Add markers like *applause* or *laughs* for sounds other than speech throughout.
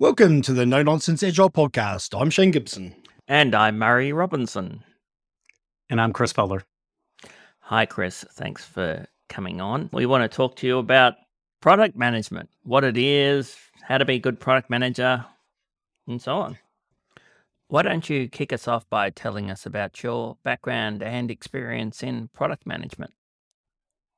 Welcome to the No Nonsense Agile podcast. I'm Shane Gibson. And I'm Murray Robinson. And I'm Chris Butler. Hi, Chris. Thanks for coming on. We want to talk to you about product management, what it is, how to be a good product manager, and so on. Why don't you kick us off by telling us about your background and experience in product management?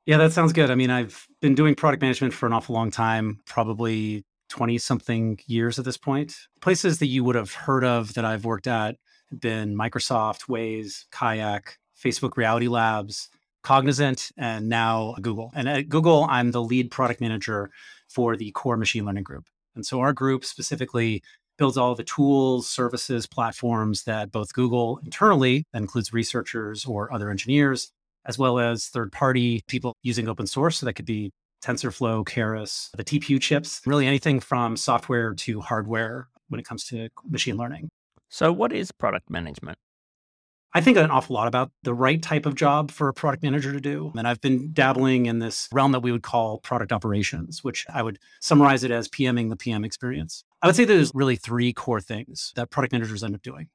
Yeah, that sounds good. I mean, I've been doing product management for an awful long time, probably 20 something years at this point. Places that you would have heard of that I've worked at have been Microsoft, Waze, Kayak, Facebook Reality Labs, Cognizant, and now Google. And at Google, I'm the lead product manager for the core machine learning group. And so our group specifically builds all the tools, services, platforms that both Google internally, that includes researchers or other engineers, as well as third party people using open source. So that could be TensorFlow, Keras, the TPU chips, really anything from software to hardware when it comes to machine learning. So, what is product management? I think an awful lot about the right type of job for a product manager to do. And I've been dabbling in this realm that we would call product operations, which I would summarize it as PMing the PM experience. I would say there's really three core things that product managers end up doing.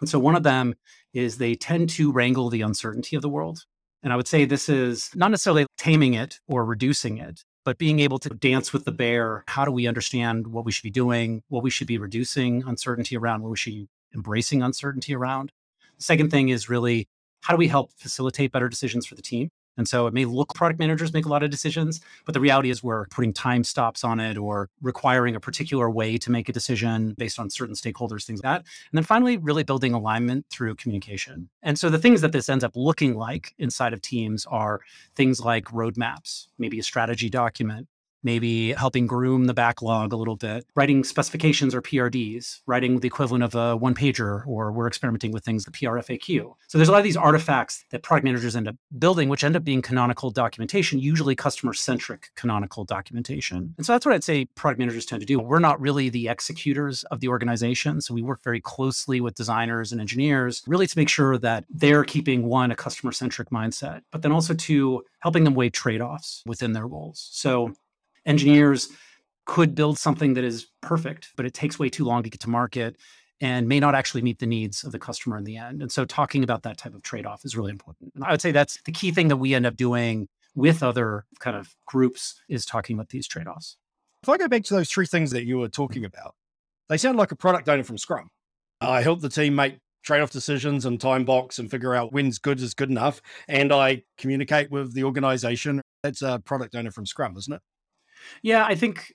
And so one of them is they tend to wrangle the uncertainty of the world. And I would say this is not necessarily taming it or reducing it, but being able to dance with the bear. How do we understand what we should be doing, what we should be reducing uncertainty around, what we should be embracing uncertainty around? Second thing is really how do we help facilitate better decisions for the team? And so it may look product managers make a lot of decisions, but the reality is we're putting time stops on it or requiring a particular way to make a decision based on certain stakeholders, things like that. And then finally, really building alignment through communication. And so the things that this ends up looking like inside of teams are things like roadmaps, maybe a strategy document, maybe helping groom the backlog a little bit, writing specifications or PRDs, writing the equivalent of a one pager, or we're experimenting with things, the PRFAQ. So there's a lot of these artifacts that product managers end up building, which end up being canonical documentation, usually customer centric canonical documentation. And so that's what I'd say product managers tend to do. We're not really the executors of the organization. So we work very closely with designers and engineers, really to make sure that they're keeping one, a customer centric mindset, but then also to helping them weigh trade offs within their roles. So engineers could build something that is perfect, but it takes way too long to get to market and may not actually meet the needs of the customer in the end. And so talking about that type of trade-off is really important. And I would say that's the key thing that we end up doing with other kind of groups is talking about these trade-offs. If I go back to those three things that you were talking about, they sound like a product owner from Scrum. I help the team make trade-off decisions and time box and figure out when's good is good enough. And I communicate with the organization. That's a product owner from Scrum, isn't it? Yeah, I think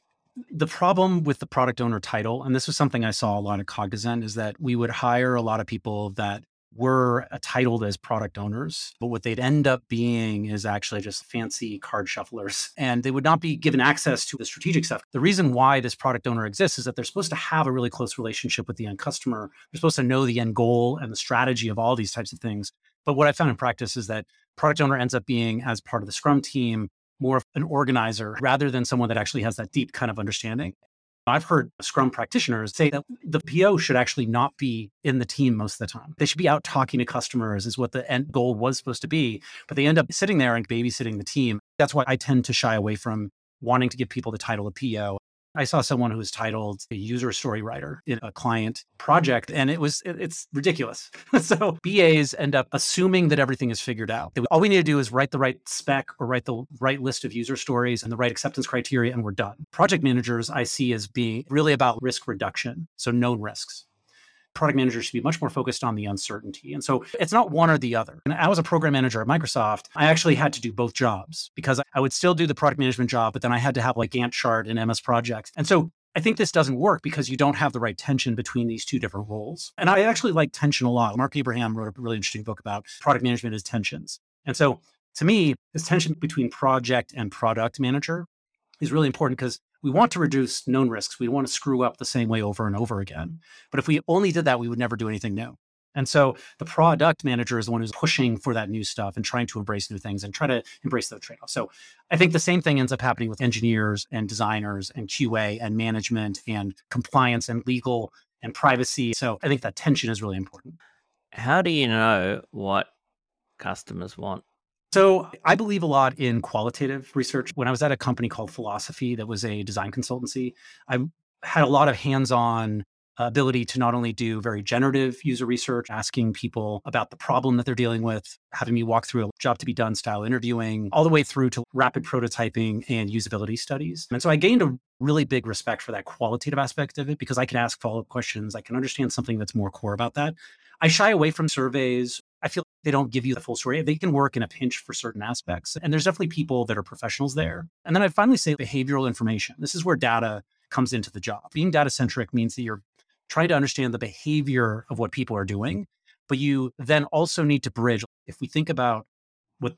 the problem with the product owner title, and this was something I saw a lot at Cognizant, is that we would hire a lot of people that were titled as product owners, but what they'd end up being is actually just fancy card shufflers. And they would not be given access to the strategic stuff. The reason why this product owner exists is that they're supposed to have a really close relationship with the end customer. They're supposed to know the end goal and the strategy of all these types of things. But what I found in practice is that product owner ends up being as part of the Scrum team more of an organizer rather than someone that actually has that deep kind of understanding. I've heard Scrum practitioners say that the PO should actually not be in the team most of the time. They should be out talking to customers, is what the end goal was supposed to be. But they end up sitting there and babysitting the team. That's why I tend to shy away from wanting to give people the title of PO. I saw someone who was titled a user story writer in a client mm. project, and it was it, it's ridiculous. *laughs* so BAs end up assuming that everything is figured out. All we need to do is write the right spec or write the right list of user stories and the right acceptance criteria, and we're done. Project managers I see as being really about risk reduction, so known risks product managers should be much more focused on the uncertainty. And so it's not one or the other. And I was a program manager at Microsoft. I actually had to do both jobs because I would still do the product management job, but then I had to have like Gantt chart and MS projects. And so I think this doesn't work because you don't have the right tension between these two different roles. And I actually like tension a lot. Mark Abraham wrote a really interesting book about product management as tensions. And so to me, this tension between project and product manager is really important because we want to reduce known risks. We want to screw up the same way over and over again. Mm-hmm. But if we only did that, we would never do anything new. And so the product manager is the one who's pushing for that new stuff and trying to embrace new things and try to embrace those trade-offs. So I think the same thing ends up happening with engineers and designers and QA and management and compliance and legal and privacy. So I think that tension is really important. How do you know what customers want? So I believe a lot in qualitative research. When I was at a company called Philosophie that was a design consultancy, I had a lot of hands on ability to not only do very generative user research, asking people about the problem that they're dealing with, having me walk through a job to be done style interviewing, all the way through to rapid prototyping and usability studies. And so I gained a really big respect for that qualitative aspect of it because I can ask follow up questions. I can understand something that's more core about that. I shy away from surveys. I feel like they don't give you the full story. They can work in a pinch for certain aspects. And there's definitely people that are professionals there. And then I finally say behavioral information. This is where data comes into the job. Being data centric means that you're trying to understand the behavior of what people are doing, but you then also need to bridge. If we think about what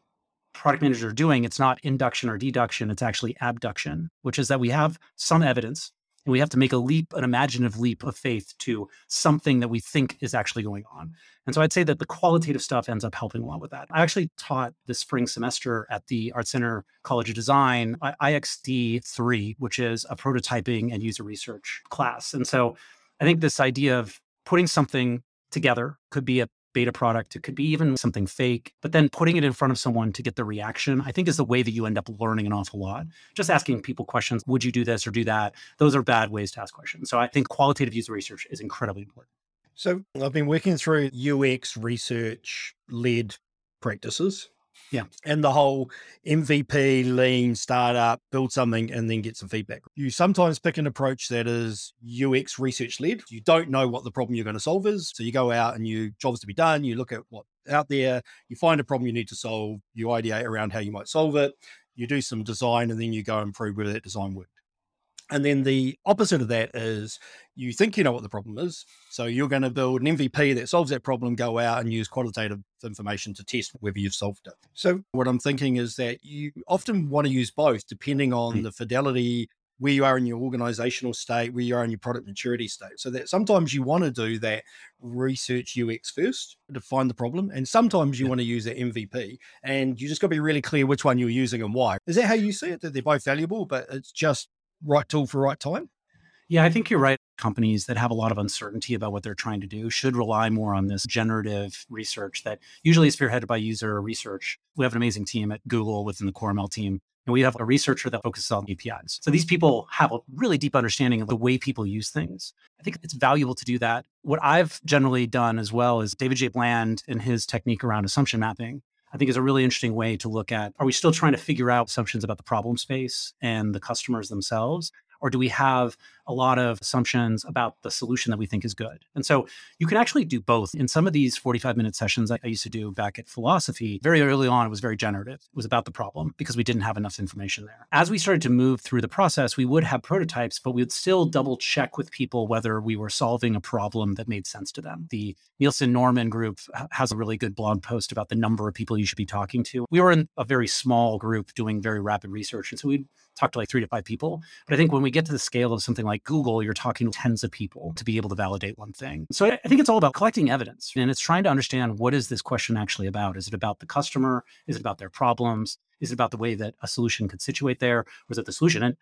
product managers are doing, it's not induction or deduction, it's actually abduction, which is that we have some evidence we have to make a leap, an imaginative leap of faith to something that we think is actually going on. And so I'd say that the qualitative stuff ends up helping a lot with that. I actually taught this spring semester at the Art Center College of Design, IXD 3, which is a prototyping and user research class. And so I think this idea of putting something together could be a beta product, it could be even something fake, but then putting it in front of someone to get the reaction, I think is the way that you end up learning an awful lot. Mm-hmm. Just asking people questions, would you do this or do that? Those are bad ways to ask questions. So I think qualitative user research is incredibly important. So I've been working through UX research led practices yeah. And the whole MVP, lean, startup, build something and then get some feedback. You sometimes pick an approach that is UX research led. You don't know what the problem you're going to solve is. So you go out and you jobs to be done. You look at what out there, you find a problem you need to solve, you ideate around how you might solve it, you do some design, and then you go and prove whether that design worked. And then the opposite of that is you think you know what the problem is. So you're going to build an MVP that solves that problem, go out and use qualitative information to test whether you've solved it. So what I'm thinking is that you often want to use both depending on mm. the fidelity where you are in your organizational state, where you are in your product maturity state. So that sometimes you want to do that research UX first to find the problem. And sometimes you yeah. want to use that MVP. And you just got to be really clear which one you're using and why. Is that how you see it? That they're both valuable, but it's just right tool for right time? Yeah, I think you're right. Companies that have a lot of uncertainty about what they're trying to do should rely more on this generative research that usually is spearheaded by user research. We have an amazing team at Google within the CoreML team. And we have a researcher that focuses on APIs. So these people have a really deep understanding of the way people use things. I think it's valuable to do that. What I've generally done as well is David J. Bland and his technique around assumption mapping I think is a really interesting way to look at are we still trying to figure out assumptions about the problem space and the customers themselves? Or do we have a lot of assumptions about the solution that we think is good? And so you can actually do both. In some of these 45 minute sessions I used to do back at Philosophie, very early on, it was very generative. It was about the problem because we didn't have enough information there. As we started to move through the process, we would have prototypes, but we would still double check with people whether we were solving a problem that made sense to them. The Nielsen Norman group has a really good blog post about the number of people you should be talking to. We were in a very small group doing very rapid research. And so we'd talk to like three to five people. But I think when we get to the scale of something like Google, you're talking tens of people to be able to validate one thing. So I think it's all about collecting evidence and it's trying to understand what is this question actually about? Is it about the customer? Is it about their problems? Is it about the way that a solution could situate there? Or is it the solution? And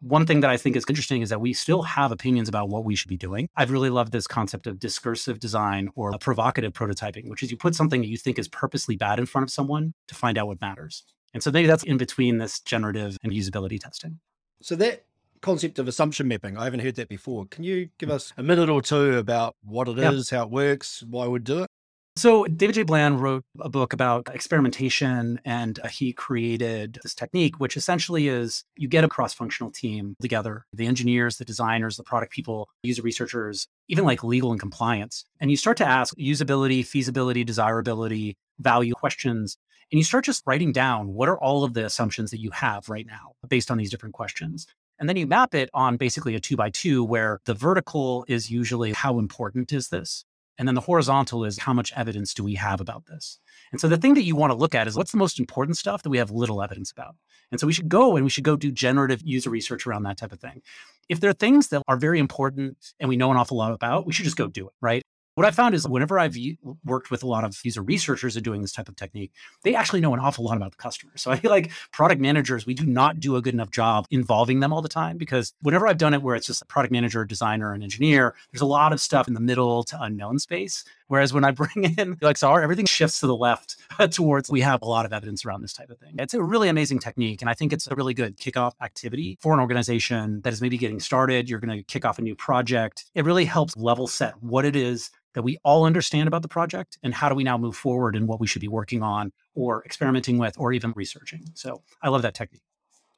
one thing that I think is interesting is that we still have opinions about what we should be doing. I've really loved this concept of discursive design or provocative prototyping, which is you put something that you think is purposely bad in front of someone to find out what matters. And so maybe that's in between this generative and usability testing. So that concept of assumption mapping, I haven't heard that before. Can you give us a minute or two about what it yep. is, how it works, why we do it? So, David J. Bland wrote a book about experimentation, and uh, he created this technique, which essentially is you get a cross functional team together the engineers, the designers, the product people, user researchers, even like legal and compliance. And you start to ask usability, feasibility, desirability, value questions and you start just writing down what are all of the assumptions that you have right now based on these different questions. And then you map it on basically a two by two where the vertical is usually how important is this? And then the horizontal is how much evidence do we have about this? And so the thing that you want to look at is what's the most important stuff that we have little evidence about? And so we should go and we should go do generative user research around that type of thing. If there are things that are very important and we know an awful lot about, we should just go do it, right? What I found is whenever I've worked with a lot of user researchers and doing this type of technique, they actually know an awful lot about the customer. So I feel like product managers, we do not do a good enough job involving them all the time because whenever I've done it where it's just a product manager, designer, and engineer, there's a lot of stuff in the middle to unknown space. Whereas when I *laughs* bring in like SAR, everything shifts to the left *laughs* towards we have a lot of evidence around this type of thing. It's a really amazing technique. And I think it's a really good kickoff activity for an organization that is maybe getting started. You're going to kick off a new project. It really helps level set what it is that we all understand about the project and how do we now move forward and what we should be working on or experimenting with or even researching. So I love that technique.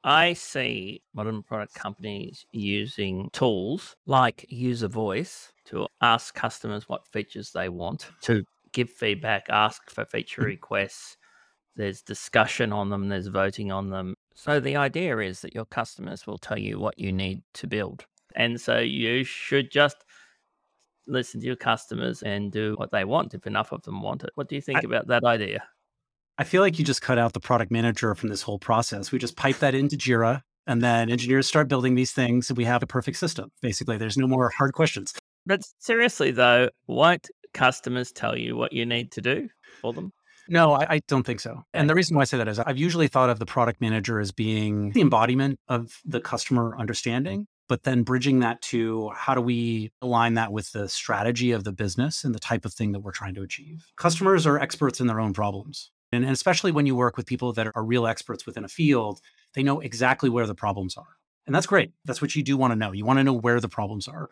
I see modern product companies using tools like UserVoice to ask customers what features they want, to give feedback, ask for feature mm. requests. There's discussion on them, there's voting on them. So the idea is that your customers will tell you what you need to build. And so you should just listen to your customers and do what they want if enough of them want it. What do you think I, about that idea? I feel like you just cut out the product manager from this whole process. We just pipe that into Jira and then engineers start building these things and we have a perfect system. Basically, there's no more hard questions. But seriously though, won't customers tell you what you need to do for them? No, I, I, don't think so. And the reason why I say that is I've usually thought of the product manager as being the embodiment of the customer mm. understanding but then bridging that to how do we align that with the strategy of the business and the type of thing that we're trying to achieve. Customers are experts in their own problems. And, especially when you work with people that are real experts within a field, they know exactly where the problems are. And that's great. That's what you do want to know. You want to know where the problems are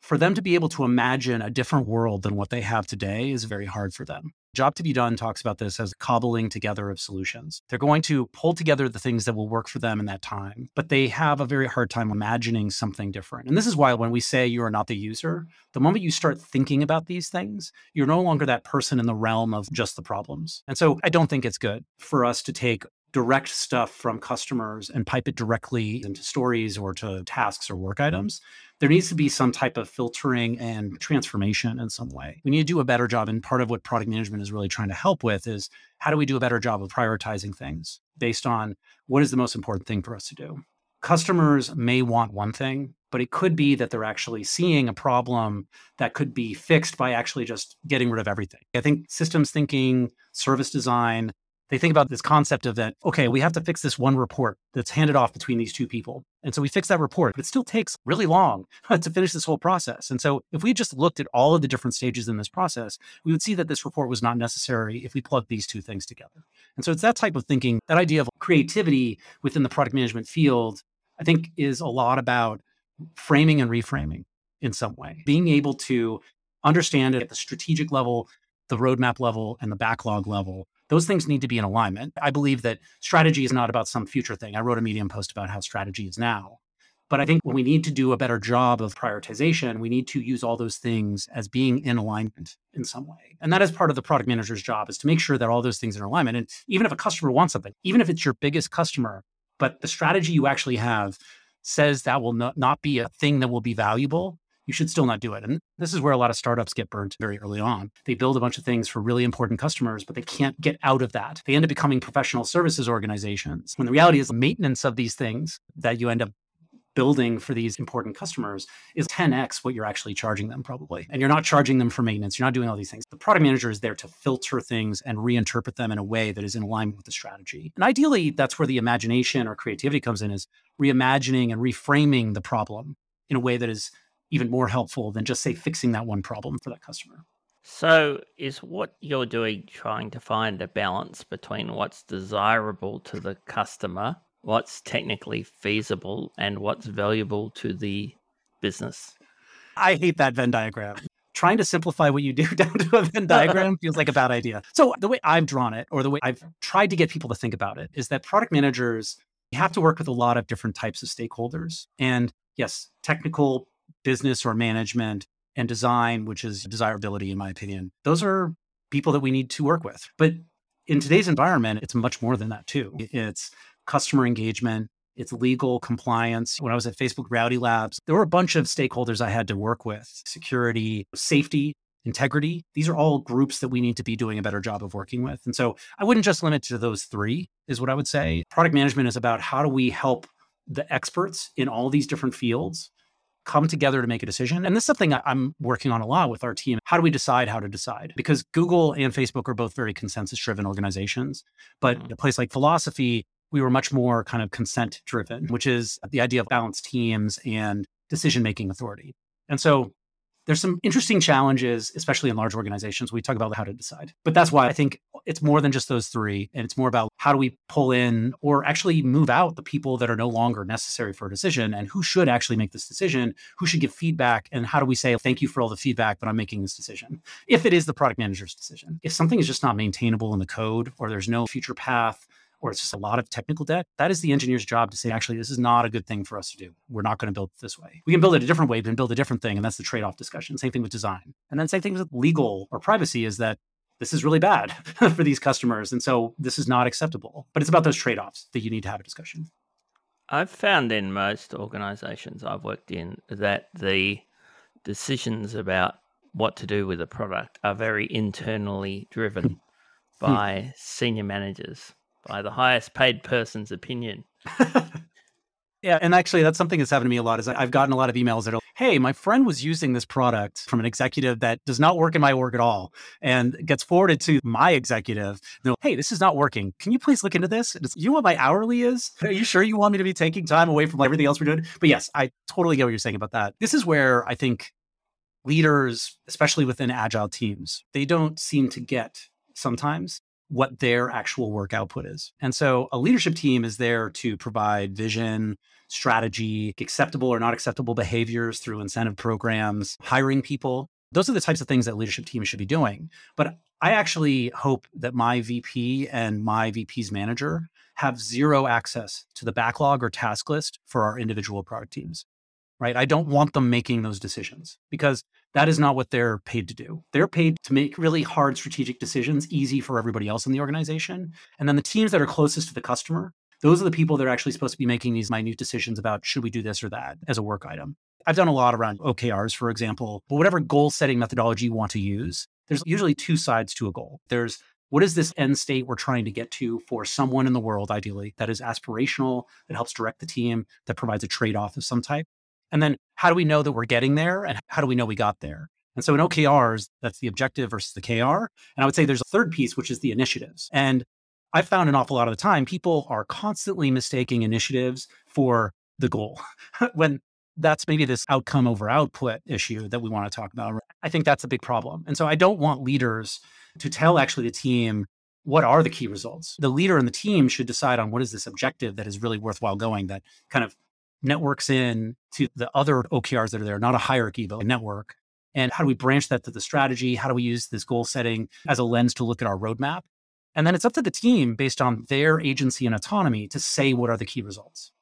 for them to be able to imagine a different world than what they have today is very hard for them. Job to be done talks about this as cobbling together of solutions. They're going to pull together the things that will work for them in that time, but they have a very hard time imagining something different. And this is why when we say you are not the user, the moment you start thinking about these things, you're no longer that person in the realm of just the problems. And so I don't think it's good for us to take direct stuff from customers and pipe it directly into stories or to tasks or work items, there needs to be some type of filtering and transformation in some way. We need to do a better job. And part of what product management is really trying to help with is how do we do a better job of prioritizing things based on what is the most important thing for us to do? Customers may want one thing, but it could be that they're actually seeing a problem that could be fixed by actually just getting rid of everything. I think systems thinking, service design, they think about this concept of that, okay, we have to fix this one report that's handed off between these two people. And so we fix that report, but it still takes really long *laughs* to finish this whole process. And so if we just looked at all of the different stages in this process, we would see that this report was not necessary if we plugged these two things together. And so it's that type of thinking, that idea of creativity within the product management field, I think is a lot about framing and reframing in some way, being able to understand it at the strategic level, the roadmap level, and the backlog level those things need to be in alignment. I believe that strategy is not about some future thing. I wrote a Medium post about how strategy is now. But I think when we need to do a better job of prioritization, we need to use all those things as being in alignment in some way. And that is part of the product manager's job is to make sure that all those things are in alignment. And even if a customer wants something, even if it's your biggest customer, but the strategy you actually have says that will not, not be a thing that will be valuable, you should still not do it. And this is where a lot of startups get burnt very early on. They build a bunch of things for really important customers, but they can't get out of that. They end up becoming professional services organizations. When the reality is maintenance of these things that you end up building for these important customers is 10x what you're actually charging them probably and you're not charging them for maintenance you're not doing all these things the product manager is there to filter things and reinterpret them in a way that is in alignment with the strategy and ideally that's where the imagination or creativity comes in is reimagining and reframing the problem in a way that is even more helpful than just say mm-hmm. fixing that one problem for that customer. So, is what you're doing trying to find a balance between what's desirable to the customer, what's technically feasible, and what's valuable to the business? I hate that Venn diagram. Trying to simplify what you do *laughs* down to a Venn diagram feels like a bad idea. So, the way I've drawn it, or the way I've tried to get people to think about it, is that product managers have to work with a lot of different types of stakeholders. And yes, technical business or management and design, which is desirability, in my opinion. Those are people that we need to work with. But in today's environment, it's much more than that, too. It's customer engagement, it's legal compliance. When I was at Facebook Reality Labs, there were a bunch of stakeholders I had to work with security, safety, integrity. These are all groups that we need to be doing a better job of working with. And so I wouldn't just limit to those three, is what I would say. Product management is about how do we help the experts in all these different fields come together to make a decision. And this is something I'm working on a lot with our team. How do we decide how to decide? Because Google and Facebook are both very consensus driven organizations. But mm-hmm. a place like Philosophie, we were much more kind of consent driven, which is the idea of balanced teams and decision making authority. And so there's some interesting challenges, especially in large organizations. We talk about how to decide. But that's why I think it's more than just those three. And it's more about how do we pull in or actually move out the people that are no longer necessary for a decision and who should actually make this decision, who should give feedback, and how do we say, thank you for all the feedback, but I'm making this decision. If it is the product manager's decision. If something is just not maintainable in the code or there's no future path, or it's just a lot of technical debt, that is the engineer's job to say, actually, this is not a good thing for us to do. We're not going to build this way. We can build it a different way, but build a different thing. And that's the trade off discussion. Same thing with design. And then same thing with legal or privacy is that this is really bad *laughs* for these customers. And so this is not acceptable. But it's about those trade offs that you need to have a discussion. I've found in most organizations I've worked in that the decisions about what to do with a product are very internally driven hmm. by senior managers by the highest paid person's opinion. *laughs* yeah, and actually, that's something that's happened to me a lot. Is I've gotten a lot of emails that are, "Hey, my friend was using this product from an executive that does not work in my org at all," and gets forwarded to my executive. They're, "Hey, this is not working. Can you please look into this? You know what my hourly is? Are you sure you want me to be taking time away from everything else we're doing?" But yes, I totally get what you're saying about that. This is where I think leaders, especially within agile teams, they don't seem to get sometimes what their actual work output is. And so a leadership team is there to provide vision, strategy, acceptable or not acceptable behaviors through incentive programs, hiring people. Those are the types of things that leadership teams should be doing. But I actually hope that my VP and my VP's manager have zero access to the backlog or task list for our individual product teams. Right? I don't want them making those decisions because that is not what they're paid to do. They're paid to make really hard strategic decisions easy for everybody else in the organization. And then the teams that are closest to the customer, those are the people that are actually supposed to be making these minute decisions about should we do this or that as a work item. I've done a lot around OKRs, for example, but whatever goal setting methodology you want to use, there's usually two sides to a goal. There's what is this end state we're trying to get to for someone in the world, ideally, that is aspirational, that helps direct the team, that provides a trade off of some type. And then how do we know that we're getting there? And how do we know we got there? And so in OKRs, that's the objective versus the KR. And I would say there's a third piece, which is the initiatives. And I've found an awful lot of the time people are constantly mistaking initiatives for the goal *laughs* when that's maybe this outcome over output issue that we want to talk about. I think that's a big problem. And so I don't want leaders to tell actually the team what are the key results. The leader and the team should decide on what is this objective that is really worthwhile going that kind of networks in to the other OKRs that are there, not a hierarchy, but a network. And how do we branch that to the strategy? How do we use this goal setting as a lens to look at our roadmap? And then it's up to the team based on their agency and autonomy to say what are the key results.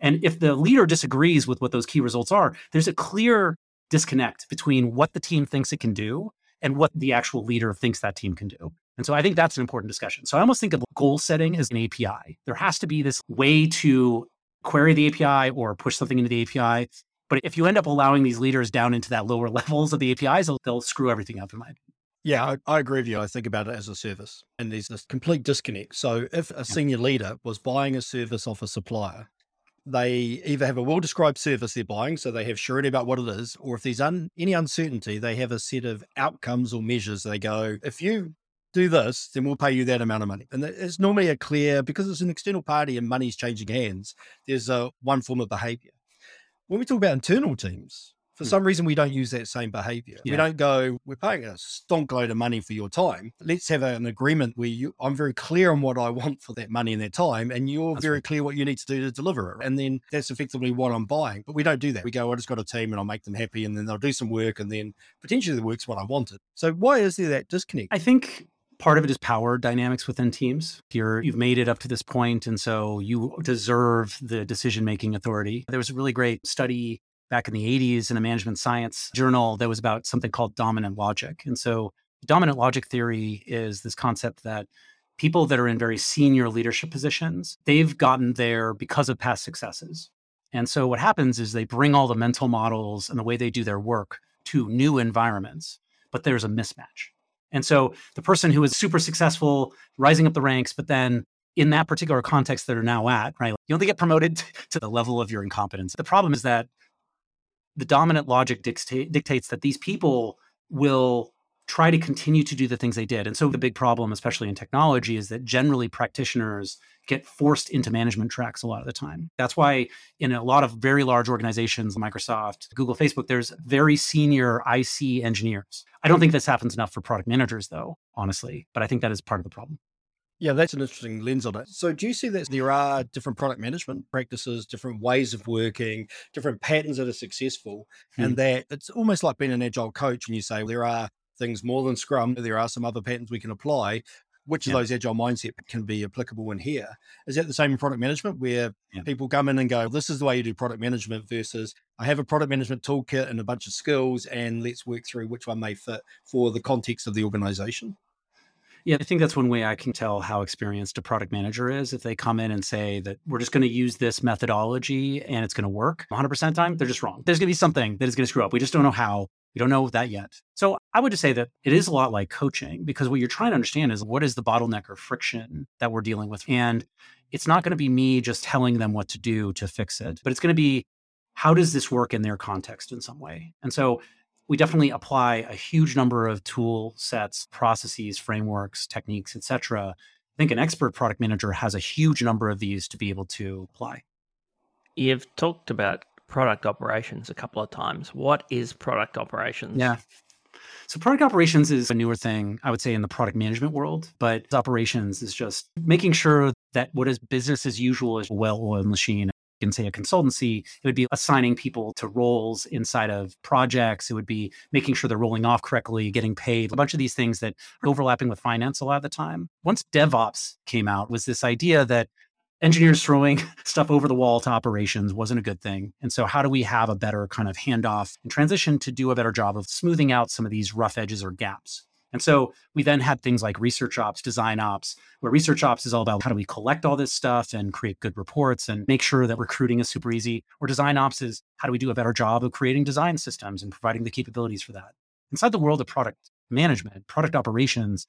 And if the leader disagrees with what those key results are, there's a clear disconnect between what the team thinks it can do and what the actual leader thinks that team can do. And so I think that's an important discussion. So I almost think of goal setting as an API. There has to be this way to query the API or push something into the API. But if you end up allowing these leaders down into that lower *laughs* levels of the APIs, they'll, they'll screw everything up in my opinion. Yeah, I, I, agree with you. I think about it as a service, and there's this complete disconnect. So, if a senior leader was buying a service off a supplier, they either have a well described service they're buying, so they have surety about what it is, or if there's un, any uncertainty, they have a set of outcomes or measures. They go, if you do this, then we'll pay you that amount of money. And it's normally a clear, because it's an external party and money's changing hands, there's a one form of behavior. When we talk about internal teams, for hmm. some reason we don't use that same behavior. Yeah. We don't go, we're paying a stonk load of money for your time. Let's have an agreement where you I'm very clear on what I want for that money and that time, and you're that's very right. clear what you need to do to deliver it. And then that's effectively what I'm buying. But we don't do that. We go, I just got a team and I'll make them happy, and then they'll do some work, and then potentially the work's what I wanted. So why is there that disconnect? I think part of it is power dynamics within teams. You're, you've made it up to this point, and so you deserve the decision making authority. There was a really great study back in the 80s in a management science journal that was about something called dominant logic. And so, dominant logic theory is this concept that people that are in very senior leadership positions, they've gotten there because of past successes. And so, what happens is they bring all the mental models and the way they do their work to new environments, but there's a mismatch. And so the person who is super successful, rising up the ranks, but then in that particular context that are now at, right? You they get promoted *laughs* to the level of your incompetence. The problem is that the dominant logic dicta- dictates that these people will try to continue to do the things they did. And so the big problem, especially in technology, is that generally practitioners get forced into management tracks a lot of the time. That's why in a lot of very large organizations, Microsoft, Google, Facebook, there's very senior IC engineers. I don't think this happens enough for product managers, though, honestly, but I think that is part of the problem. Yeah, that's an interesting lens on it. So, do you see that there are different product management practices, different ways of working, different patterns that are successful, hmm. and that it's almost like being an agile coach and you say there are things more than Scrum. There are some other patterns we can apply. Which yeah. of those agile mindset can be applicable in here? Is that the same in product management where yeah. people come in and go, this is the way you do product management versus I have a product management toolkit and a bunch of skills and let's work through which one may fit for the context of the organization? Yeah, I think that's one way I can tell how experienced a product manager is. If they come in and say that we're just going to use this methodology and it's going to work 100% of the time, they're just wrong. There's going to be something that is going to screw up. We just don't know how. We don't know that yet. So I would just say that it is a lot like coaching because what you're trying to understand is what is the bottleneck or friction that we're dealing with. And it's not going to be me just telling them what to do to fix it, but it's going to be how does this work in their context in some way? And so we definitely apply a huge number of tool sets, processes, frameworks, techniques, etc. I think an expert product manager has a huge number of these to be able to apply. You've talked about product operations a couple of times. What is product operations? Yeah. So product operations is a newer thing, I would say, in the product management world. But operations is just making sure that what is business as usual is a well-oiled machine in say a consultancy it would be assigning people to roles inside of projects it would be making sure they're rolling off correctly getting paid a bunch of these things that are overlapping with finance a lot of the time once devops came out was this idea that engineers throwing *laughs* stuff over the wall to operations wasn't a good thing. And so, how do we have a better kind of handoff and transition to do a better job of smoothing out some of these rough edges or gaps? And so we then had things like research ops, design ops, where research ops is all about how do we collect all this stuff and create good reports and make sure that recruiting is super easy. Or design ops is how do we do a better job of creating design systems and providing the capabilities for that. Inside the world of product management, product operations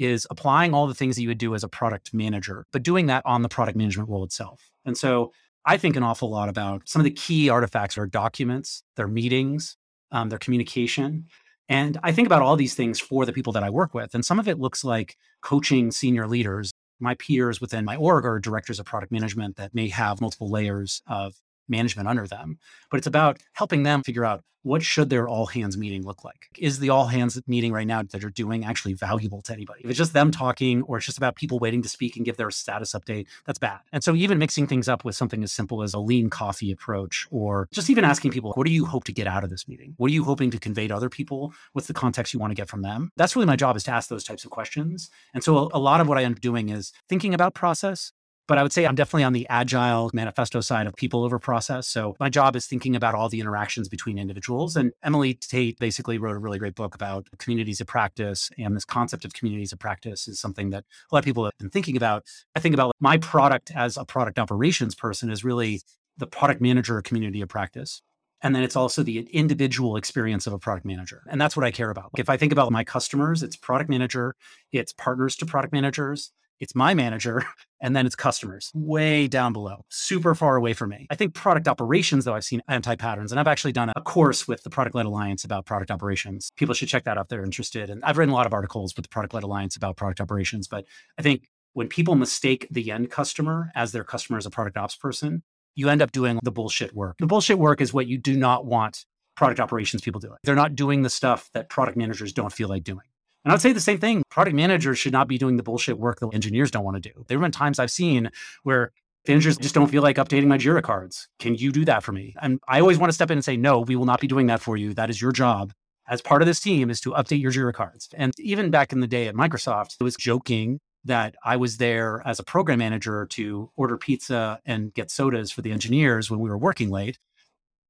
is applying all the things that you would do as a product manager, but doing that on the product management role itself. And so I think an awful lot about some of the key artifacts are documents, their meetings, um, their communication, and I think about all these things for the people that I work with. And some of it looks like coaching senior leaders. My peers within my org are directors of product management that may have multiple layers of management under them. But it's about helping them figure out what should their all hands meeting look like? Is the all hands meeting right now that they're doing actually valuable to anybody? If it's just them talking or it's just about people waiting to speak and give their status update, that's bad. And so even mixing things up with something as simple as a lean coffee approach or just even asking people, what do you hope to get out of this meeting? What are you hoping to convey to other people? What's the context you want to get from them? That's really my job is to ask those types of questions. And so a lot of what I end up doing is thinking about process, but I would say I'm definitely on the agile manifesto side of people over process. So my job is thinking about all the interactions between individuals. And Emily Tate basically wrote a really great book about communities of practice. And this concept of communities of practice is something that a lot of people have been thinking about. I think about my product as a product operations person is really the product manager community of practice. And then it's also the individual experience of a product manager. And that's what I care about. If I think about my customers, it's product manager, it's partners to product managers, it's my manager, *laughs* and then it's customers way down below, super far away from me. I think product operations, though, I've seen anti patterns, and I've actually done a course with the Product Led Alliance about product operations. People should check that out if they're interested. And I've written a lot of articles with the Product Led Alliance about product operations. But I think when people mistake the end customer as their customer as a product ops person, you end up doing the bullshit work. The bullshit work is what you do not want product operations people doing. They're not doing the stuff that product managers don't feel like doing. And I'd say the same thing. Product managers should not be doing the bullshit work that engineers don't want to do. There have been times I've seen where engineers just don't feel like updating my Jira cards. Can you do that for me? And I always want to step in and say, no, we will not be doing that for you. That is your job as part of this team is to update your Jira cards. And even back in the day at Microsoft, it was joking that I was there as a program manager to order pizza and get sodas for the engineers when we were working late.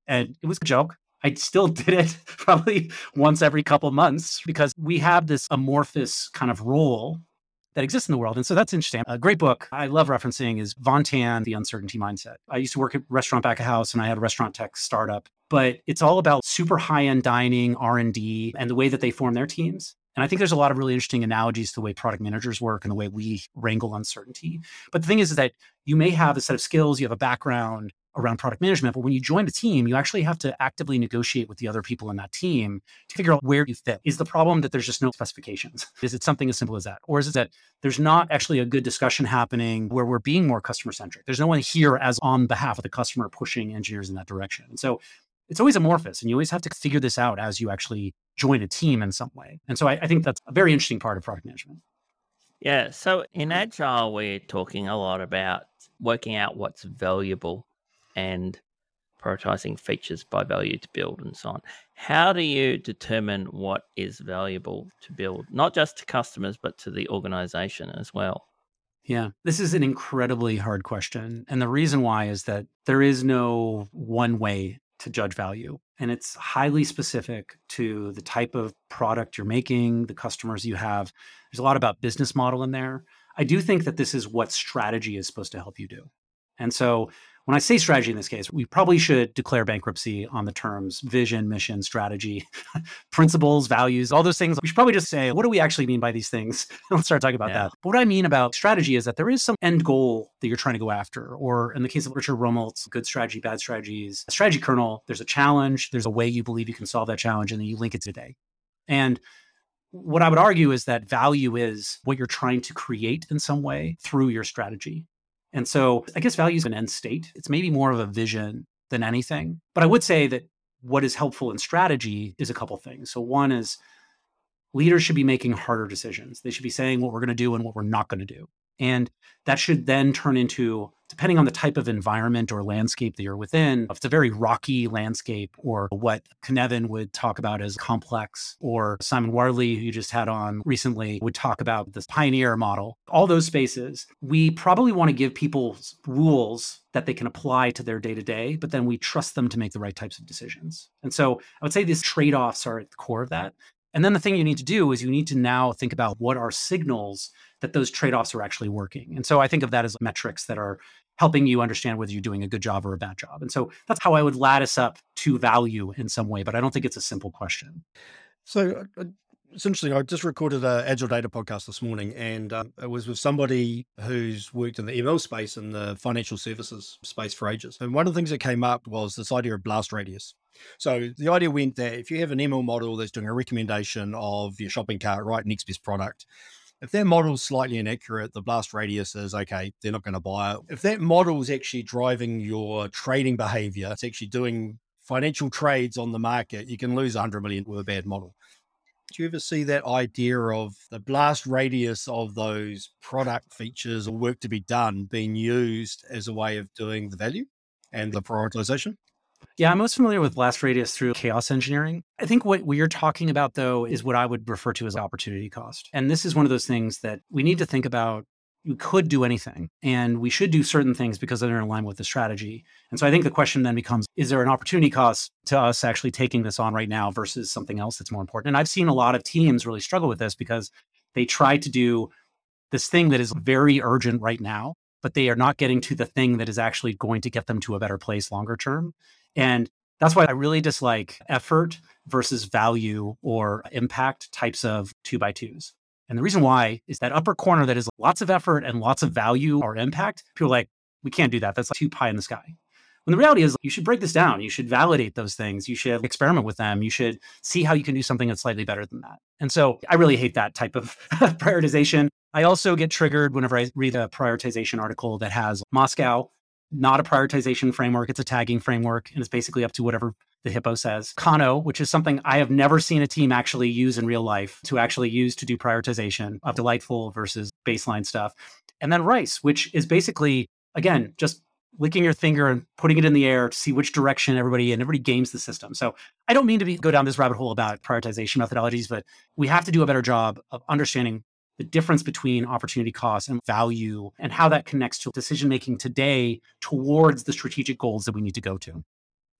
And it was a joke. I still *laughs* did it probably once every couple months because we have this amorphous kind of role that exists in the world. And so that's interesting. A great book I love referencing is Vaughn Tan, The Uncertainty Mindset. I used to work at Restaurant Back of House and I had a restaurant tech startup, but it's all about super high-end dining, R&D, and the way that they form their teams. And I think there's a lot of really interesting analogies to the way product managers work and the way we wrangle uncertainty. But the thing is, is that you may have a set of skills, you have a background around product management, but when you join a team, you actually have to actively negotiate with the other people in that team to figure out where you fit. Is the problem that there's just no specifications? *laughs* Is it something as simple as that? Or is it that there's not actually a good discussion happening where we're being more customer centric? There's no one here as on behalf of the customer pushing engineers in that direction. And so it's always amorphous and you always have to figure this out as you actually join a team in some way. And so I, I think that's a very interesting part of product management. Yeah. So in Agile, we're talking a lot about working out what's valuable and prioritizing features by value to build and so on. How do you determine what is valuable to build, not just to customers, but to the organization as well? Yeah, this is an incredibly hard question. And the reason why is that there is no one way to judge value. And it's highly specific to the type of product you're making, the customers you have. There's a lot about business model in there. I do think that this is what strategy is supposed to help you do. And so when I say strategy in this case, we probably should declare bankruptcy on the terms vision, mission, strategy, *laughs* principles, values, all those things. We should probably just say, what do we actually mean by these things? *laughs* Let's start talking about yeah. that. But what I mean about strategy is that there is some end goal that you're trying to go after. Or in the case of Richard Rumelt's good strategy, bad strategies, a strategy kernel, there's a challenge, there's a way you believe you can solve that challenge, and then you link it today. And what I would argue is that value is what you're trying to create in some way through your strategy. And so I guess value is an end state. It's maybe more of a vision than anything. But I would say that what is helpful in strategy is a couple things. So one is leaders should be making harder decisions. They should be saying what we're going to do and what we're not going to do. And that should then turn into, depending on the type of environment or landscape that you're within, if it's a very rocky landscape or what Cynefin would talk about as complex, or Simon Wardley, who you just had on recently, would talk about this pioneer model, all those spaces, we probably want to give people rules that they can apply to their day to day, but then we trust them to make the right types of decisions. And so I would say these trade offs are at the core of that. And then the thing you need to do is you need to now think about what are signals that those trade offs are actually working. And so I think of that as metrics that are helping you understand whether you're doing a good job or a bad job. And so that's how I would lattice up to value in some way, but I don't think it's a simple question. So uh, it's interesting. I just recorded a Agile Data podcast this morning, and uh, it was with somebody who's worked in the ML space and the financial services space for ages. And one of the things that came up was this idea of blast radius. So the idea went that if you have an ML model that's doing a recommendation of your shopping cart right next best product, if their model's slightly inaccurate, the blast radius is okay, they're not going to buy it. If that model is actually driving your trading behavior, it's actually doing financial trades on the market, you can lose 100 million with a bad model. Do you ever see that idea of the blast radius of those product features or work to be done being used as a way of doing the value and the prioritization? Yeah, I'm most familiar with blast radius through chaos engineering. I think what we are talking about, though, is what I would refer to as opportunity cost. And this is one of those things that we need to think about. We could do anything and we should do certain things because they're in line with the strategy. And so I think the question then becomes is there an opportunity cost to us actually taking this on right now versus something else that's more important? And I've seen a lot of teams really struggle with this because they try to do this thing that is very urgent right now, but they are not getting to the thing that is actually going to get them to a better place longer term. And that's why I really dislike effort versus value or impact types of two by twos. And the reason why is that upper corner that is lots of effort and lots of value or impact. People are like, we can't do that. That's like too pie in the sky. When the reality is, you should break this down. You should validate those things. You should experiment with them. You should see how you can do something that's slightly better than that. And so I really hate that type of *laughs* prioritization. I also get triggered whenever I read a prioritization article that has MoSCoW not a prioritization framework. It's a tagging framework, and it's basically up to whatever the hippo says. Kano, which is something I have never seen a team actually use in real life to actually use to do prioritization of delightful versus baseline stuff. And then rice, which is basically, again, just licking your finger and putting it in the air to see which direction everybody and everybody games the system. So I don't mean to be, go down this rabbit hole about prioritization methodologies, but we have to do a better job of understanding the difference between opportunity cost and value and how that connects to decision making today towards the strategic goals that we need to go to.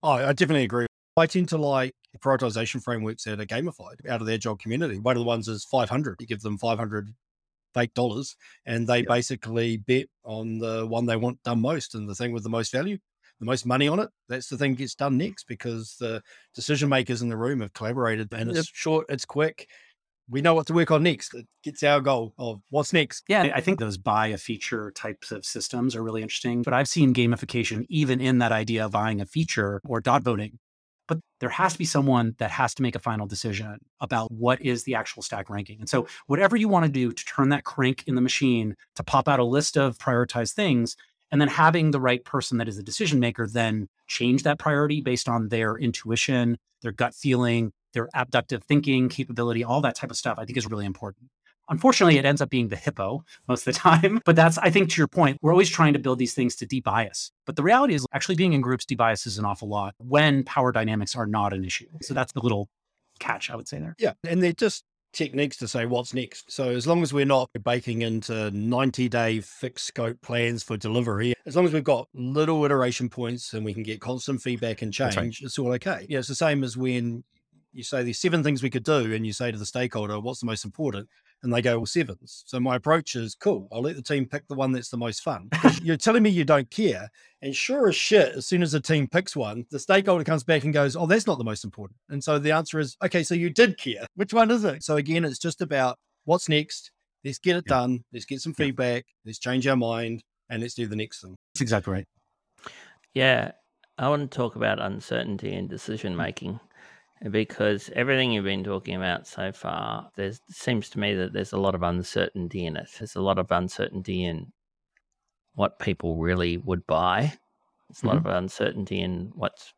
Oh, I definitely agree. I tend to like prioritization frameworks that are gamified out of the agile community. One of the ones is 500. You give them 500 fake dollars and they yep. basically bet on the one they want done most and the thing with the most value the most money on it that's the thing gets done next because the decision makers in the room have collaborated and it's yep. short it's quick we know what to work on next. It gets our goal of what's next. Yeah, I think those buy a feature types of systems are really interesting. But I've seen gamification even in that idea of buying a feature or dot voting. But there has to be someone that has to make a final decision about what is the actual stack ranking. And so, whatever you want to do to turn that crank in the machine to pop out a list of prioritized things, and then having the right person that is a decision maker then change that priority based on their intuition, their gut feeling, their abductive thinking capability, all that type of stuff, I think is really important. Unfortunately, it ends up being the hippo most of the *laughs* time. But that's, I think, to your point, we're always trying to build these things to debias. But the reality is, actually being in groups debiases an awful lot when power dynamics are not an issue. So that's the little catch I would say there. Yeah. And they're just techniques to say what's next. So as long as we're not baking into 90 day fixed scope plans for delivery, as long as we've got little iteration points and we can get constant feedback and change, right. it's all okay. Yeah, it's the same as when you say there's seven things we could do and you say to the stakeholder, what's the most important? and they go, well, sevens. So my approach is cool. I'll let the team pick the one that's the most fun. *laughs* You're telling me you don't care. And sure as shit, as soon as the team picks one, the stakeholder comes back and goes, oh, that's not the most important. And so the answer is, okay, so you did care. Which one is it? So again, it's just about what's next. Let's get it yeah. done. Let's get some feedback. Let's change our mind and let's do the next thing. That's exactly right. Yeah. I want to talk about uncertainty and decision hmm. making because everything you've been talking about so far, there seems to me that there's a lot of uncertainty in it. There's a lot of uncertainty in what people really would buy. There's a mm-hmm. lot of uncertainty in what's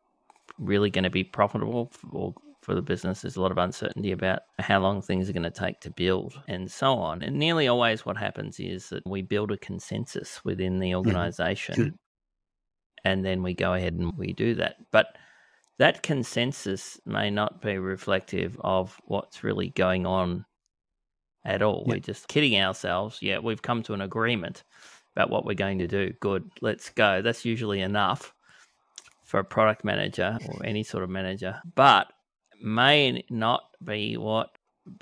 really going to be profitable for, for the business. There's a lot of uncertainty about how long things are going to take to build and so on. And nearly always what happens is that we build a consensus within the mm-hmm. organization mm-hmm. and then we go ahead and we do that. But that consensus may not be reflective of what's really going on at all. Yep. We're just kidding ourselves. Yeah, we've come to an agreement about what we're going to do. Good, let's go. That's usually enough for a product manager or any sort of manager, but may not be what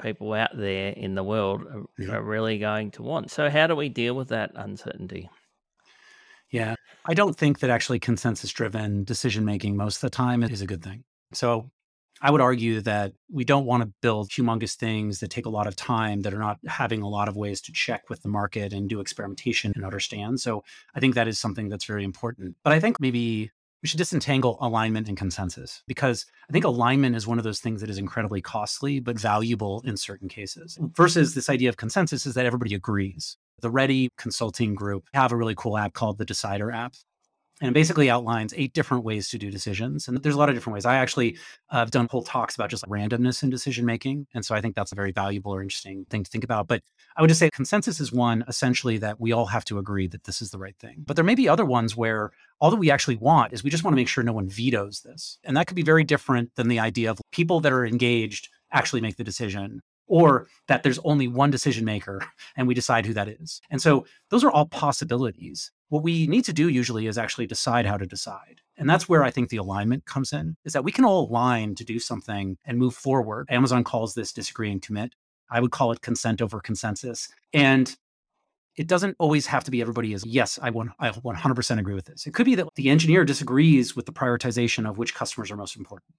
people out there in the world are, yep. are really going to want. So, how do we deal with that uncertainty? I don't think that actually consensus driven decision making most of the time is a good thing. So I would argue that we don't want to build humongous things that take a lot of time, that are not having a lot of ways to check with the market and do experimentation and understand. So I think that is something that's very important. But I think maybe we should disentangle alignment and consensus because I think alignment is one of those things that is incredibly costly but valuable in certain cases. Versus this idea of consensus is that everybody agrees the Ready Consulting Group have a really cool app called the Decider app. And basically outlines eight different ways to do decisions. And there's a lot of different ways. I actually uh, have done whole talks about just randomness in decision making. And so I think that's a very valuable or interesting thing to think about. But I would just say consensus is one essentially that we all have to agree that this is the right thing. But there may be other ones where all that we actually want is we just want to make sure no one vetoes this. And that could be very different than the idea of people that are engaged actually make the decision or that there's only one decision maker *laughs* and we decide who that is. And so those are all possibilities. What we need to do usually is actually decide how to decide. And that's where I think the alignment comes in is that we can all align to do something and move forward. Amazon calls this disagree and commit. I would call it consent over consensus. And it doesn't always have to be everybody is yes I, want, I 100% agree with this it could be that the engineer disagrees with the prioritization of which customers are most important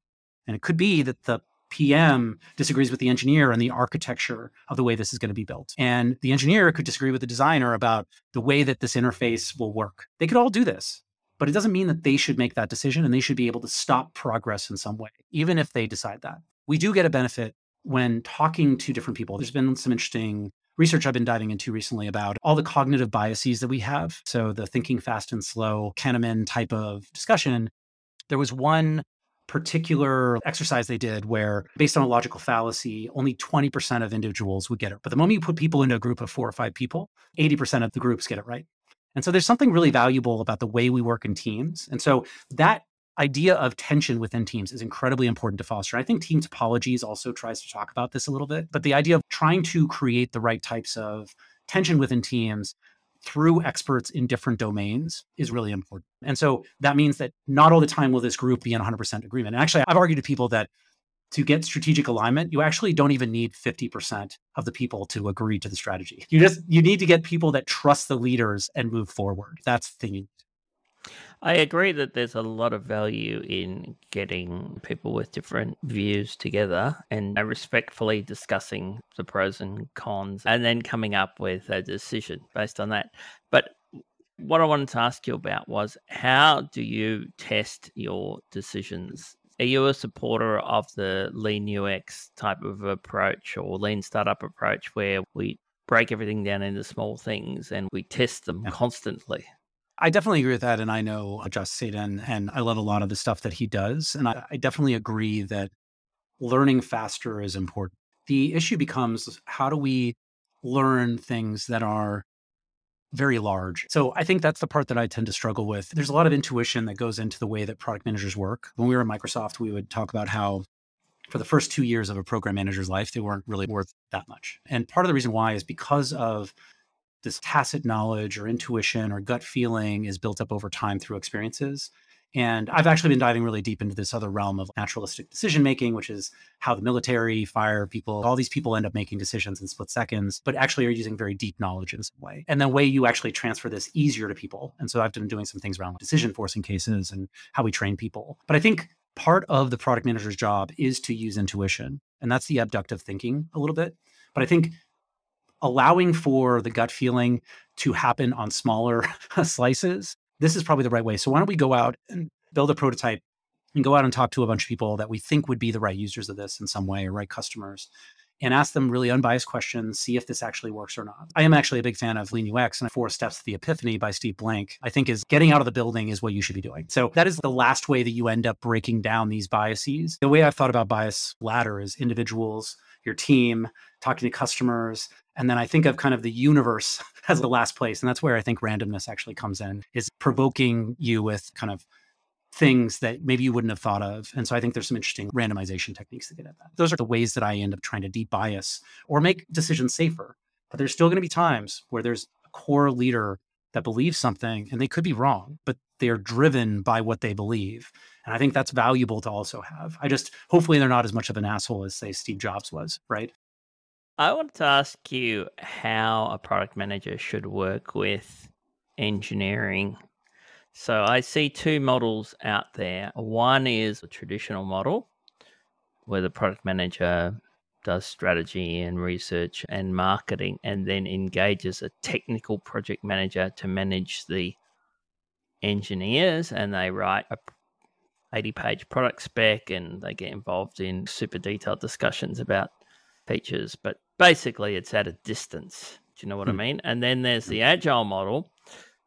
and it could be that the PM disagrees with the engineer on the architecture of the way this is going to be built. And the engineer could disagree with the designer about the way that this interface will work. They could all do this, but it doesn't mean that they should make that decision and they should be able to stop progress in some way, even if they decide that. We do get a benefit when talking to different people. There's been some interesting research I've been diving into recently about all the cognitive biases that we have. So the thinking fast and slow Kahneman type of discussion. There was one particular exercise they did where, based on a logical fallacy, only 20% of individuals would get it. But the moment you put people into a group of four or five people, 80% of the groups get it right. And so there's something really mm-hmm. valuable about the way we work in teams. And so that idea of tension within teams is incredibly important to foster. I think team topologies also tries to talk about this a little bit, but the idea of trying to create the right types of tension within teams through experts in different domains is mm-hmm. really important. And so that means that not all the time will this group be in 100% agreement. And actually, I've argued to people that to get strategic alignment, you actually don't even need 50% of the people to agree to the strategy. You just you need to get people that trust the leaders and move forward. That's the thing. I agree that there's a lot of value in getting people with different views together and respectfully discussing the pros and cons and then coming up with a decision based on that. But what I wanted to ask you about was how do you test your decisions? Are you a supporter of the lean UX type of approach or lean startup approach where we break everything down into small things and we test them yeah. constantly? I definitely agree with that. And I know uh, Josh Seiden, and I love a lot of the stuff that he does. And I, I definitely agree that learning faster is important. The issue becomes how do we learn things that are very large. So I think that's the part that I tend to struggle with. There's a lot of intuition that goes into the way that product managers work. When we were at Microsoft, we would talk about how for the first two years of a program manager's life, they weren't really worth that much. And part of the reason why is because of this tacit knowledge or intuition or gut feeling is built up over time through experiences. And I've actually been diving really deep into this other realm of naturalistic decision making, which is how the military, fire people, all these people end up making decisions in split seconds, but actually are using very deep knowledge in some way. And the way you actually transfer this easier to people. And so I've been doing some things around decision forcing cases and how we train people. But I think part of the product manager's job is to use intuition. And that's the abductive thinking a little bit. But I think allowing for the gut feeling to happen on smaller *laughs* slices, this is probably the right way. So why don't we go out and build a prototype and go out and talk to a bunch of people that we think would be the right users of this in some way or right customers and ask them really unbiased questions, see if this actually works or not. I am actually a big fan of Lean UX and Four Steps to the Epiphany by Steve Blank. I think is getting out of the building is what you should be doing. So that is the last way that you end up breaking down these biases. The way I've thought about bias ladder is individuals, your team, talking to customers, and then I think of kind of the universe *laughs* as the last place. And that's where I think randomness actually comes in, is provoking you with kind of things that maybe you wouldn't have thought of. And so I think there's some interesting randomization techniques to get at that. Those are the ways that I end up trying to debias or make decisions safer. But there's still going to be times where there's a core leader that believes something and they could be wrong, but they are driven by what they believe. And I think that's valuable to also have. I just hopefully they're not as much of an asshole as say Steve Jobs was, right? I wanted to ask you how a product manager should work with engineering. So I see two models out there. One is a traditional model where the product manager does strategy and research and marketing and then engages a technical project manager to manage the engineers and they write a 80 page product spec and they get involved in super detailed discussions about features, but basically it's at a distance. Do you know what I hmm. mean? And then there's the agile model,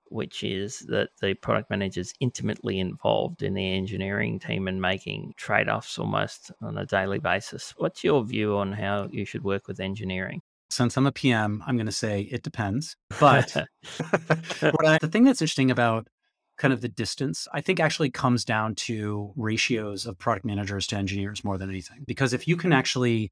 which is that the product manager is intimately involved in the engineering team and making trade offs almost on a daily basis. What's your view on how you should work with engineering? Since I'm a PM, I'm going to say it depends. But *laughs* *laughs* I, the thing that's interesting about kind of the distance, I think actually comes down to ratios of product managers to engineers more than anything. Because if you can actually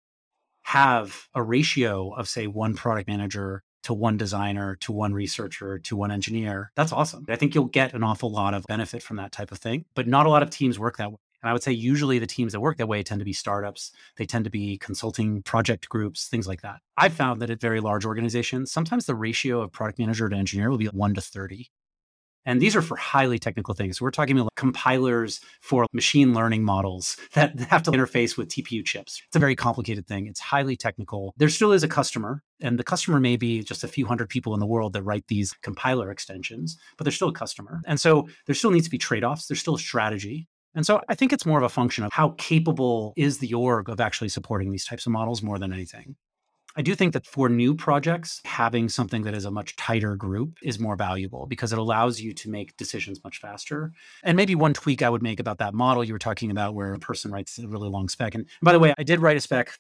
have a ratio of, say, one product manager to one designer to one researcher to one engineer, that's awesome. I think you'll get an awful lot of benefit from that type of thing. But not a lot of teams work that way. And I would say usually the teams that work that way tend to be startups. They tend to be consulting project groups, things like that. I've found that at very large organizations, sometimes the ratio of product manager to engineer will be one to 30. And these are for highly technical things. We're talking about compilers for machine learning models *laughs* that have to interface with TPU chips. It's a very complicated thing. It's highly technical. There still is a customer, and the customer may be just a few hundred people in the world that write these compiler extensions, but there's still a customer. And so there still needs to be trade offs. There's still a strategy. And so I think it's more of a function of how capable is the org of actually supporting these types of models more than anything. I do think that for new projects, having something that is a much tighter group is more valuable because it allows you to make decisions much faster. And maybe one tweak I would make about that model you were talking about where a person writes a really long spec. And by the way, I did write a spec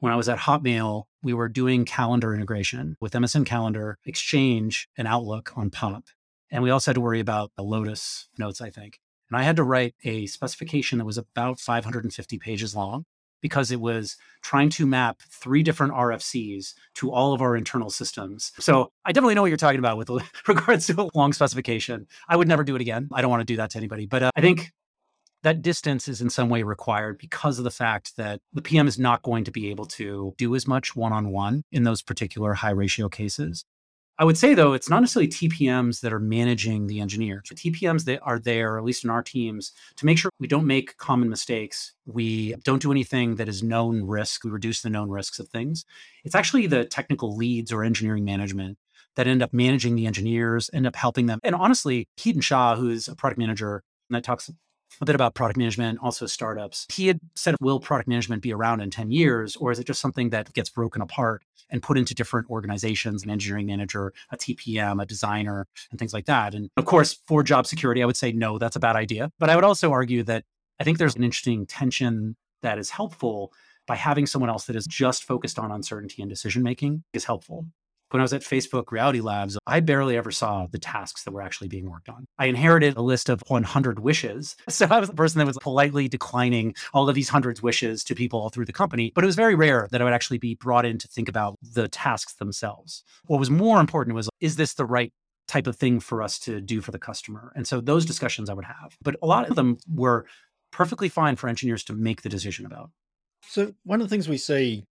when I was at Hotmail. We were doing calendar integration with MSN Calendar, Exchange, and Outlook on POP. And we also had to worry about the Lotus notes, I think. And I had to write a specification that was about 550 pages long because it was trying to map three different RFCs to all of our internal systems. So I definitely know what you're talking about with *laughs* regards to a long specification. I would never do it again. I don't want to do that to anybody. But uh, I think that distance is in some way required because of the fact that the PM is not going to be able to do as much one on one in those particular high ratio cases. I would say though, it's not necessarily TPMs that are managing the engineers. The TPMs that are there, at least in our teams, to make sure we don't make common mistakes. We don't do anything that is known risk. We reduce the known risks of things. It's actually the technical leads or engineering management that end up managing the engineers, end up helping them. And honestly, Keaton Shaw, who's a product manager and that talks a bit about product management, also startups. He had said, Will product management be around in 10 mm-hmm. years, or is it just something that gets broken apart and put into different organizations, an engineering manager, a TPM, a designer, and things like that? And of course, for job security, I would say, no, that's a bad idea. But I would also argue that I think there's an interesting tension that is helpful by having someone else that is just focused on uncertainty and decision making is helpful mm-hmm. When I was at Facebook Reality Labs, I barely ever saw the tasks that were actually being worked on. I inherited a list of 100 wishes. *laughs* So I was the person that was politely declining all of these hundreds wishes to people all through the company. But it was very rare that I would actually be brought in to think about the tasks themselves. What was more important was, is this the right type of thing for us to do for the customer? And so those discussions I would have. But a lot of them were perfectly fine for engineers to make the decision about. So one of the things we see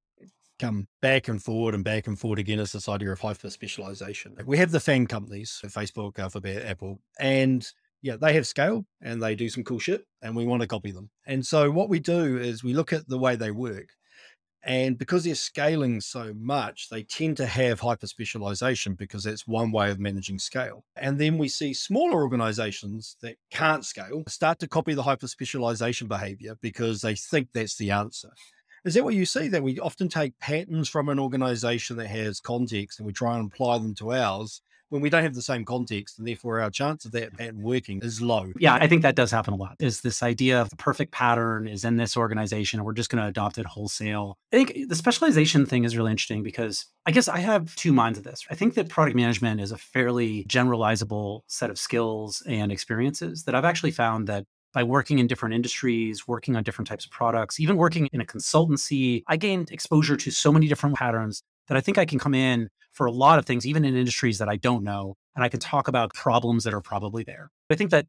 come back and forward and back and forward again is this idea of hyper specialization. We have the fan companies, Facebook, Alphabet, Apple, and yeah, they have scale and they do some cool shit and we want to copy them. And so what we do is we look at the way they work. And because they're scaling so much, they tend to have hyper specialization because that's one way of managing scale. And then we see smaller organizations that can't scale start to copy the hyper specialization behavior because they think that's the answer. Is that what you see? That we often take patterns from an organization that has context and we try and apply them to ours when we don't have the same context, and therefore our chance of that pattern working is low. Yeah, I think that does happen a lot. Is this idea of the perfect pattern is in this organization and we're just going to adopt it wholesale? I think the specialization thing is really interesting because I guess I have two minds of this. I think that product management is a fairly generalizable set of skills and experiences that I've actually found that by working in different industries, working on different types of products, even working in a consultancy, I gained exposure to so many different patterns that I think I can come in for a lot of things, even in industries that I don't know, and I can talk about problems that are probably there. I think that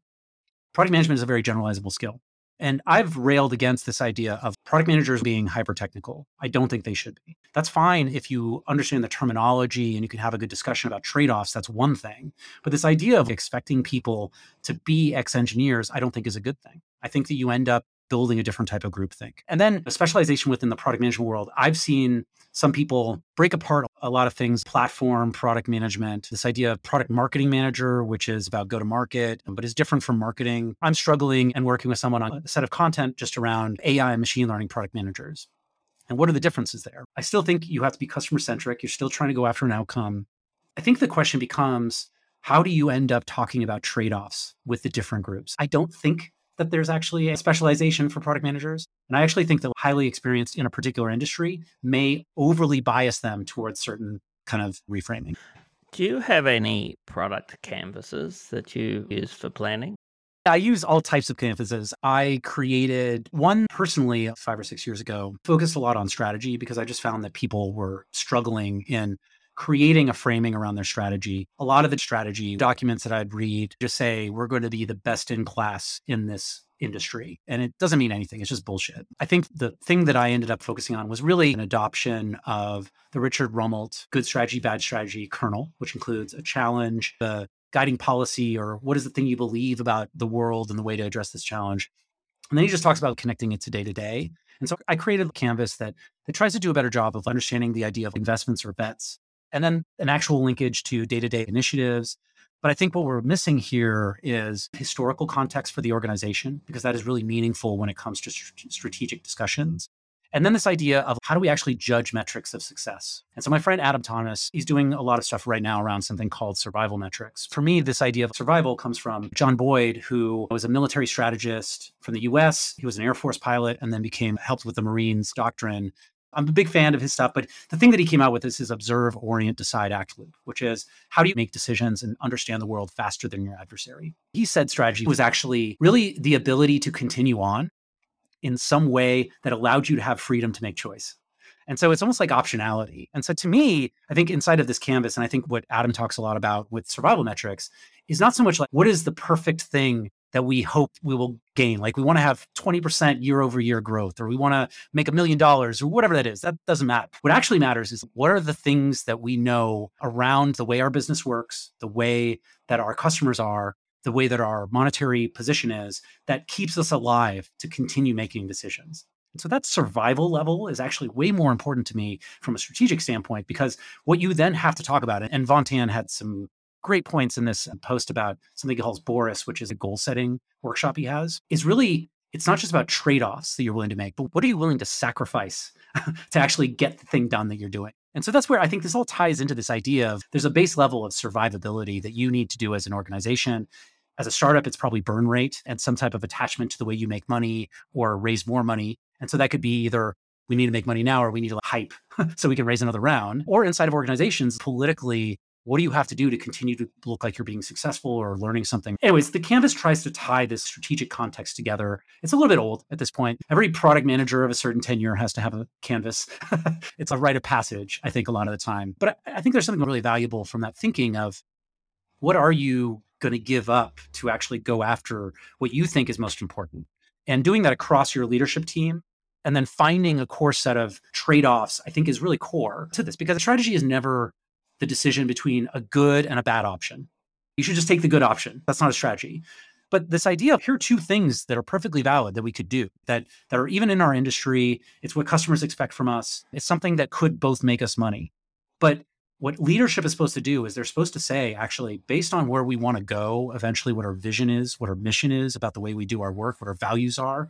product management is a very generalizable skill. And I've railed against this idea of product managers being hyper technical. I don't think they should be. That's fine if you understand the terminology and you can have a good discussion about trade offs. That's one thing. But this idea of expecting people to be ex engineers, I don't think is a good thing. I think that you end up building a different type of groupthink. And then a specialization within the product management world. I've seen some people break apart a lot of things platform, product management, this idea of product marketing manager, which is about go to market, but is different from marketing. I'm struggling and working with someone on a set of content just around AI and machine learning product managers. And what are the differences there? I still think you have to be customer centric. You're still trying to go after an outcome. I think the question becomes how do you end up talking about trade offs with the different groups? I don't think that there's actually a specialization for product managers. And I actually think that highly experienced in a particular industry may overly bias them towards certain kind of reframing. Do you have any product canvases that you use for planning? I use all types of canvases. I created one personally five or six years ago, focused a lot on strategy because I just found that people were struggling in creating a framing around their strategy. A lot of the strategy documents that I'd read just say, we're going to be the best in class in this industry. And it doesn't mean anything, it's just bullshit. I think the thing that I ended up focusing on was really an adoption of the Richard Rumelt good strategy, bad strategy kernel, which includes a challenge, the guiding policy, or what is the thing you believe about the world and the way to address this challenge. And then he just talks about connecting it to day to day. And so I created a canvas that, that tries to do a better job of understanding the idea of investments or bets and then an actual linkage to day to day initiatives. But I think what we're missing here is historical context for the organization, because that is really meaningful when it comes to strategic discussions. And then this idea of how do we actually judge metrics of success? And so my friend Adam Thomas, he's doing a lot of stuff right now around something called survival metrics. For me, this idea of survival comes from John Boyd, who was a military strategist from the US. He was an Air Force pilot and then became helped with the Marines doctrine I'm a big fan of his stuff, but the thing that he came out with is his observe, orient, decide, act loop, which is how do you make decisions and understand the world faster than your adversary? He said strategy was actually really the ability to continue on in some way that allowed you to have freedom to make choice. And so it's almost like optionality. And so to me, I think inside of this canvas, and I think what Adam talks a lot about with survival metrics is not so much like what is the perfect thing that we hope we will gain. Like we want to have 20% year over year growth, or we want to make a million dollars, or whatever that is. That doesn't matter. What actually matters is what are the things that we know around the way our business works, the way that our customers are, the way that our monetary position is that keeps us alive to continue making decisions. So that survival level is actually way more important to me from a strategic standpoint because what you then have to talk about, and Vaughn Tan had some great points in this uh, post about something he calls Boris, which is a goal setting workshop he has, is really it's not just about trade-offs that you're willing to make, but what are you willing to sacrifice *laughs* to actually get the thing done that you're doing? And so that's where I think this all ties into this idea of there's a base level of survivability that you need to do as an organization. As a startup, it's probably burn rate and some type of attachment to the way you make money or raise more money. And so that could be either we need to make money now or we need to hype *laughs* so we can raise another round. Or inside of organizations, politically, what do you have to do to continue to look like you're being successful or learning something? Anyways, the canvas tries to tie this strategic context together. It's a little bit old at this point. Every product manager of a certain tenure has to have a canvas. *laughs* it's a rite of passage, I think, a lot of the time. But I, think there's something really valuable from that thinking of what are you going to give up to actually go after what you think is most important? And doing that across your leadership team and then finding a core set of trade-offs i think is really core to this because strategy is never the decision between a good and a bad option. You should just take the good option. That's not a strategy. But this idea of here are two things that are perfectly valid that we could do that that are even in our industry. It's what customers expect from us. It's something that could both make us money. But what leadership is supposed to do is they're supposed to say actually based on where we want to go eventually what our vision is what our mission is about the way we do our work what our values are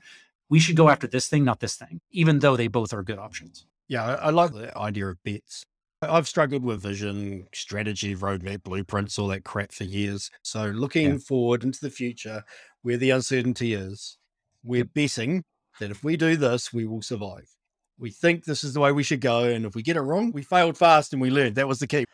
we should go after this thing, not this thing, even though they both are good options. Yeah, I, like the idea of bets. I've struggled with vision, strategy, roadmap, blueprints, all that crap for years. So looking yeah. forward into the future where the uncertainty is, we're betting that if we do this, we will survive. We think this is the way we should go. And if we get it wrong, we failed fast and we learned. That was the key.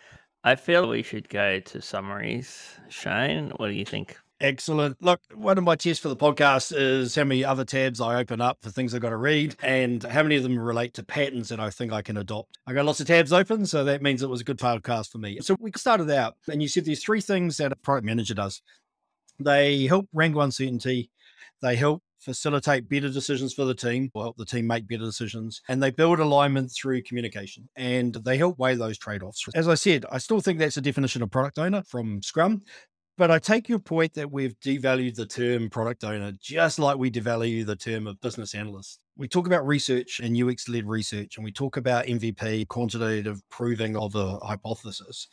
I feel we should go to summaries. Shane, what do you think? Excellent. Look, one of my tests for the podcast is how many other tabs I open up for things I've got to read and how many of them relate to patterns that I think I can adopt. I got lots of tabs open, so that means it was a good podcast for me. So we started out, and you said there's three things that a product manager does they help wrangle uncertainty, they help facilitate better decisions for the team or help the team make better decisions. And they build alignment through communication and they help weigh those trade offs. As I said, I still think that's a definition of product owner from Scrum. But I take your point that we've devalued the term product owner, just like we devalue the term of business analyst. We talk about research and UX led research, and we talk about MVP, quantitative proving of a hypothesis.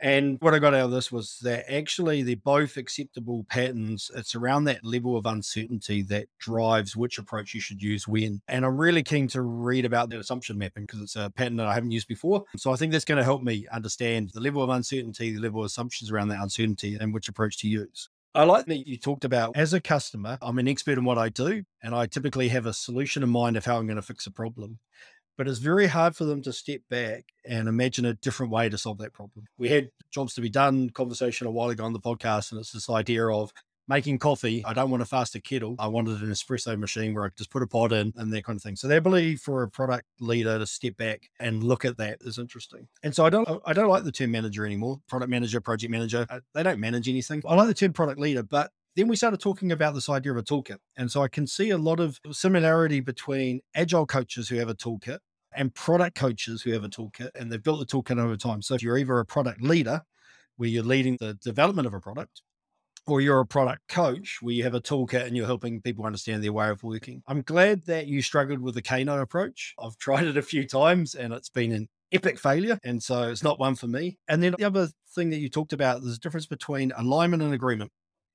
And what I got out of this was that actually they're both acceptable patterns. It's around that level of uncertainty that drives which approach you should use when. And I'm really keen to read about that assumption mapping because it's a pattern that I haven't used before. So I think that's going to help me understand the level of uncertainty, the level of assumptions around that uncertainty, and which approach to use. I like that you talked about as a customer, I'm an expert in what I do, and I typically have a solution in mind of how I'm going to fix a problem but it's very hard for them to step back and imagine a different way to solve that problem. We had jobs to be done conversation a while ago on the podcast, and it's this idea of making coffee. I don't want a faster kettle. I wanted an espresso machine where I could just put a pod in and that kind of thing. So the ability for a product leader to step back and look at that is interesting. And so I don't I don't like the term manager anymore. Product manager, project manager. Uh, they don't manage anything. I like the term product leader, but then we started talking about this idea of a toolkit. And so I can see a lot of similarity between agile coaches who have a toolkit and product coaches who have a toolkit and they've built the toolkit over time. So if you're either a product leader where you're leading the development of a product, or you're a product coach where you have a toolkit and you're helping people understand their way of working. I'm glad that you struggled with the Kano approach. I've tried it a few times and it's been an epic failure. And so it's not one for me. And then the other thing that you talked about, there's a difference between alignment and agreement.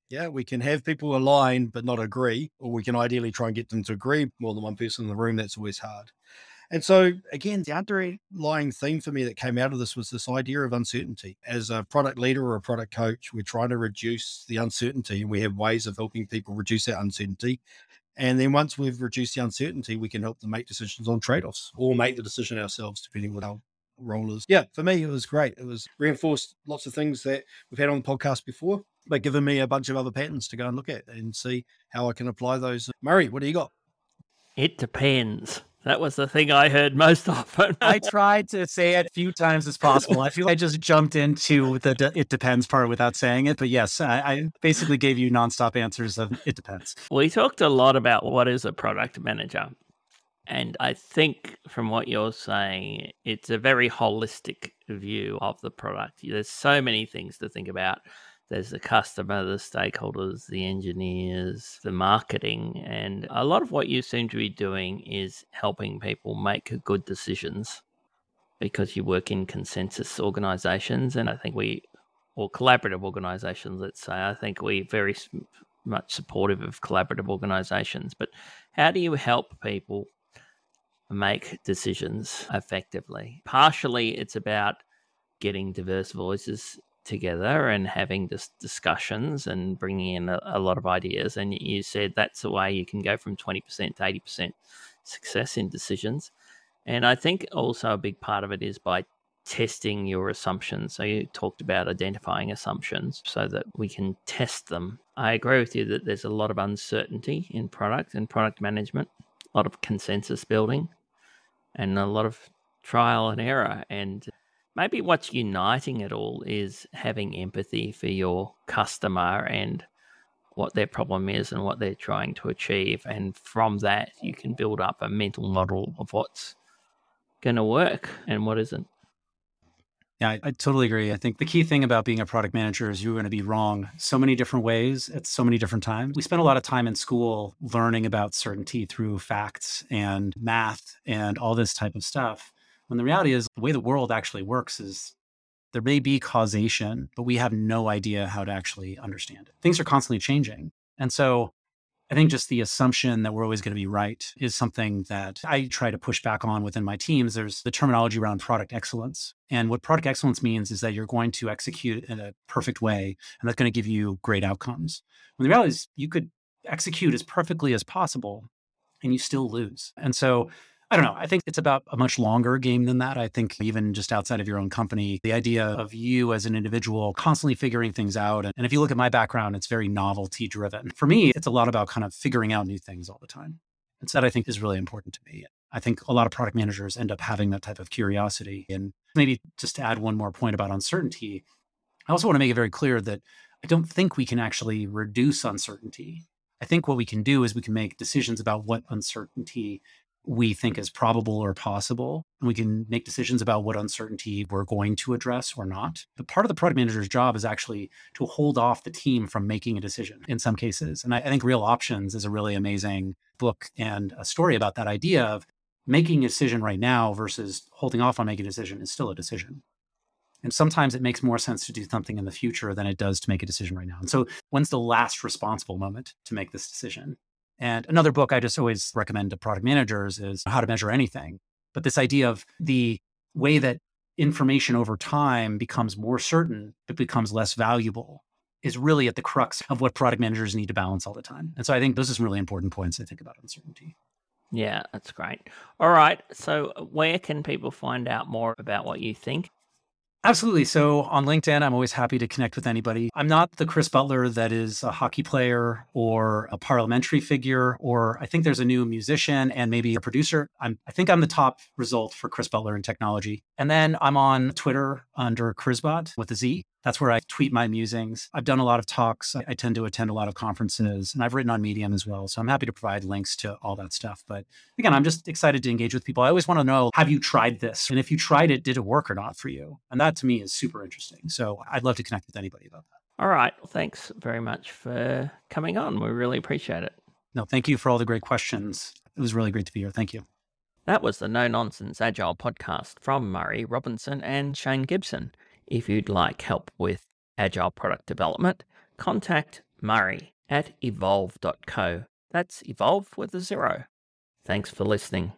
Yeah, we can have people align but not agree, or we can ideally try and get them to agree more than one person in the room. That's always hard. And so, again, the underlying theme for me that came out of this was this idea of uncertainty. As a product leader or a product coach, we're trying to reduce the uncertainty, and we have ways of helping people reduce that uncertainty. And then once we've reduced the uncertainty, we can help them make decisions on trade offs or make the decision ourselves, depending on what our role is. Yeah, for me, it was great. It was reinforced lots of things that we've had on the podcast before, but given me a bunch of other patterns to go and look at and see how I can apply those. Murray, what do you got? It depends. That was the thing I heard most *laughs* often. I tried to say it a few times as possible. I feel like I just jumped into the de- it depends part without saying it. But yes, I, I basically gave you nonstop answers of it depends. we talked a lot about what is a product manager. And I think from what you're saying, it's a very holistic view of the product. There's so many things to think about. There's the customer, the stakeholders, the engineers, the marketing. And a lot of what you seem to be doing is helping people make good decisions because you work in consensus organizations. And I think we, or collaborative organizations, let's say, I think we very much supportive of collaborative organizations. But how do you help people make decisions effectively? Partially, it's about getting diverse voices together and having dis- discussions and bringing in a, a lot of ideas. And you said that's the way you can go from 20% to 80% success in decisions. And I think also a big part of it is by testing your assumptions. So you talked about identifying assumptions so that we can test them. I agree with you that there's a lot of uncertainty in product and product management, a lot of consensus building, and a lot of trial and error. And maybe what's uniting it all is having empathy for your customer and what their problem is and what they're trying to achieve. And from that, you can build up a mental model of what's going to work and what isn't. Yeah, I, I totally agree. I think the key thing about being a product manager is you're going to be wrong so many different ways at so many different times. We spend a lot of time in school learning about certainty through facts and math and all this type of stuff. When the reality is, the way the world actually works is there may be causation, but we have no idea how to actually understand it. Things are constantly changing. And so I think just the assumption that we're always going to be right is something that I try to push back on within my teams. There's the terminology around product excellence. And what product excellence means is that you're going to execute in a perfect way, and that's going to give you great outcomes. When the reality is, you could execute as perfectly as possible and you still lose. And so I don't know. I think it's about a much longer game than that. I think even just outside of your own company, the idea of you as an individual constantly figuring things out. And if you look at my background, it's very novelty driven. For me, it's a lot about kind of figuring out new things all the time. And so that I think is really important to me. I think a lot of product managers end up having that type of curiosity. And maybe just to add one more point about uncertainty, I also want to make it very clear that I don't think we can actually reduce uncertainty. I think what we can do is we can make decisions about what uncertainty we think is probable or possible. And we can make decisions about what uncertainty we're going to address or not. But part of the product manager's job is actually to hold off the team from making a decision in some cases. And I, I think Real Options is a really amazing book and a story about that idea of making a decision right now versus holding off on making a decision is still a decision. And sometimes it makes more sense to do something in the future than it does to make a decision right now. And so, when's the last responsible moment to make this decision? And another book I just always recommend to product managers is How to Measure Anything. But this idea of the way that information over time becomes more certain, it becomes less valuable, is really at the crux of what product managers need to balance all the time. And so I think those are some really important points I think about uncertainty. Yeah, that's great. All right. So, where can people find out more about what you think? Absolutely. So on LinkedIn, I'm always happy to connect with anybody. I'm not the Chris Butler that is a hockey player or a parliamentary figure, or I think there's a new musician and maybe a producer. I'm, I think I'm the top result for Chris Butler in technology. And then I'm on Twitter under Chrizbot with a Z. That's where I tweet my musings. I've done a lot of talks. I, tend to attend a lot of conferences and I've written on Medium as well. So I'm happy to provide links to all that stuff. But again, I'm just excited to engage with people. I always want to know have you tried this? And if you tried it, did it work or not for you? And that to me is super interesting. So I'd love to connect with anybody about that. All right. Thanks very much for coming on. We really appreciate it. No, thank you for all the great questions. It was really great to be here. Thank you. That was the No Nonsense Agile podcast from Murray Robinson and Shane Gibson. If you'd like help with agile product development, contact Murray at evolve.co. That's evolve with a zero. Thanks for listening.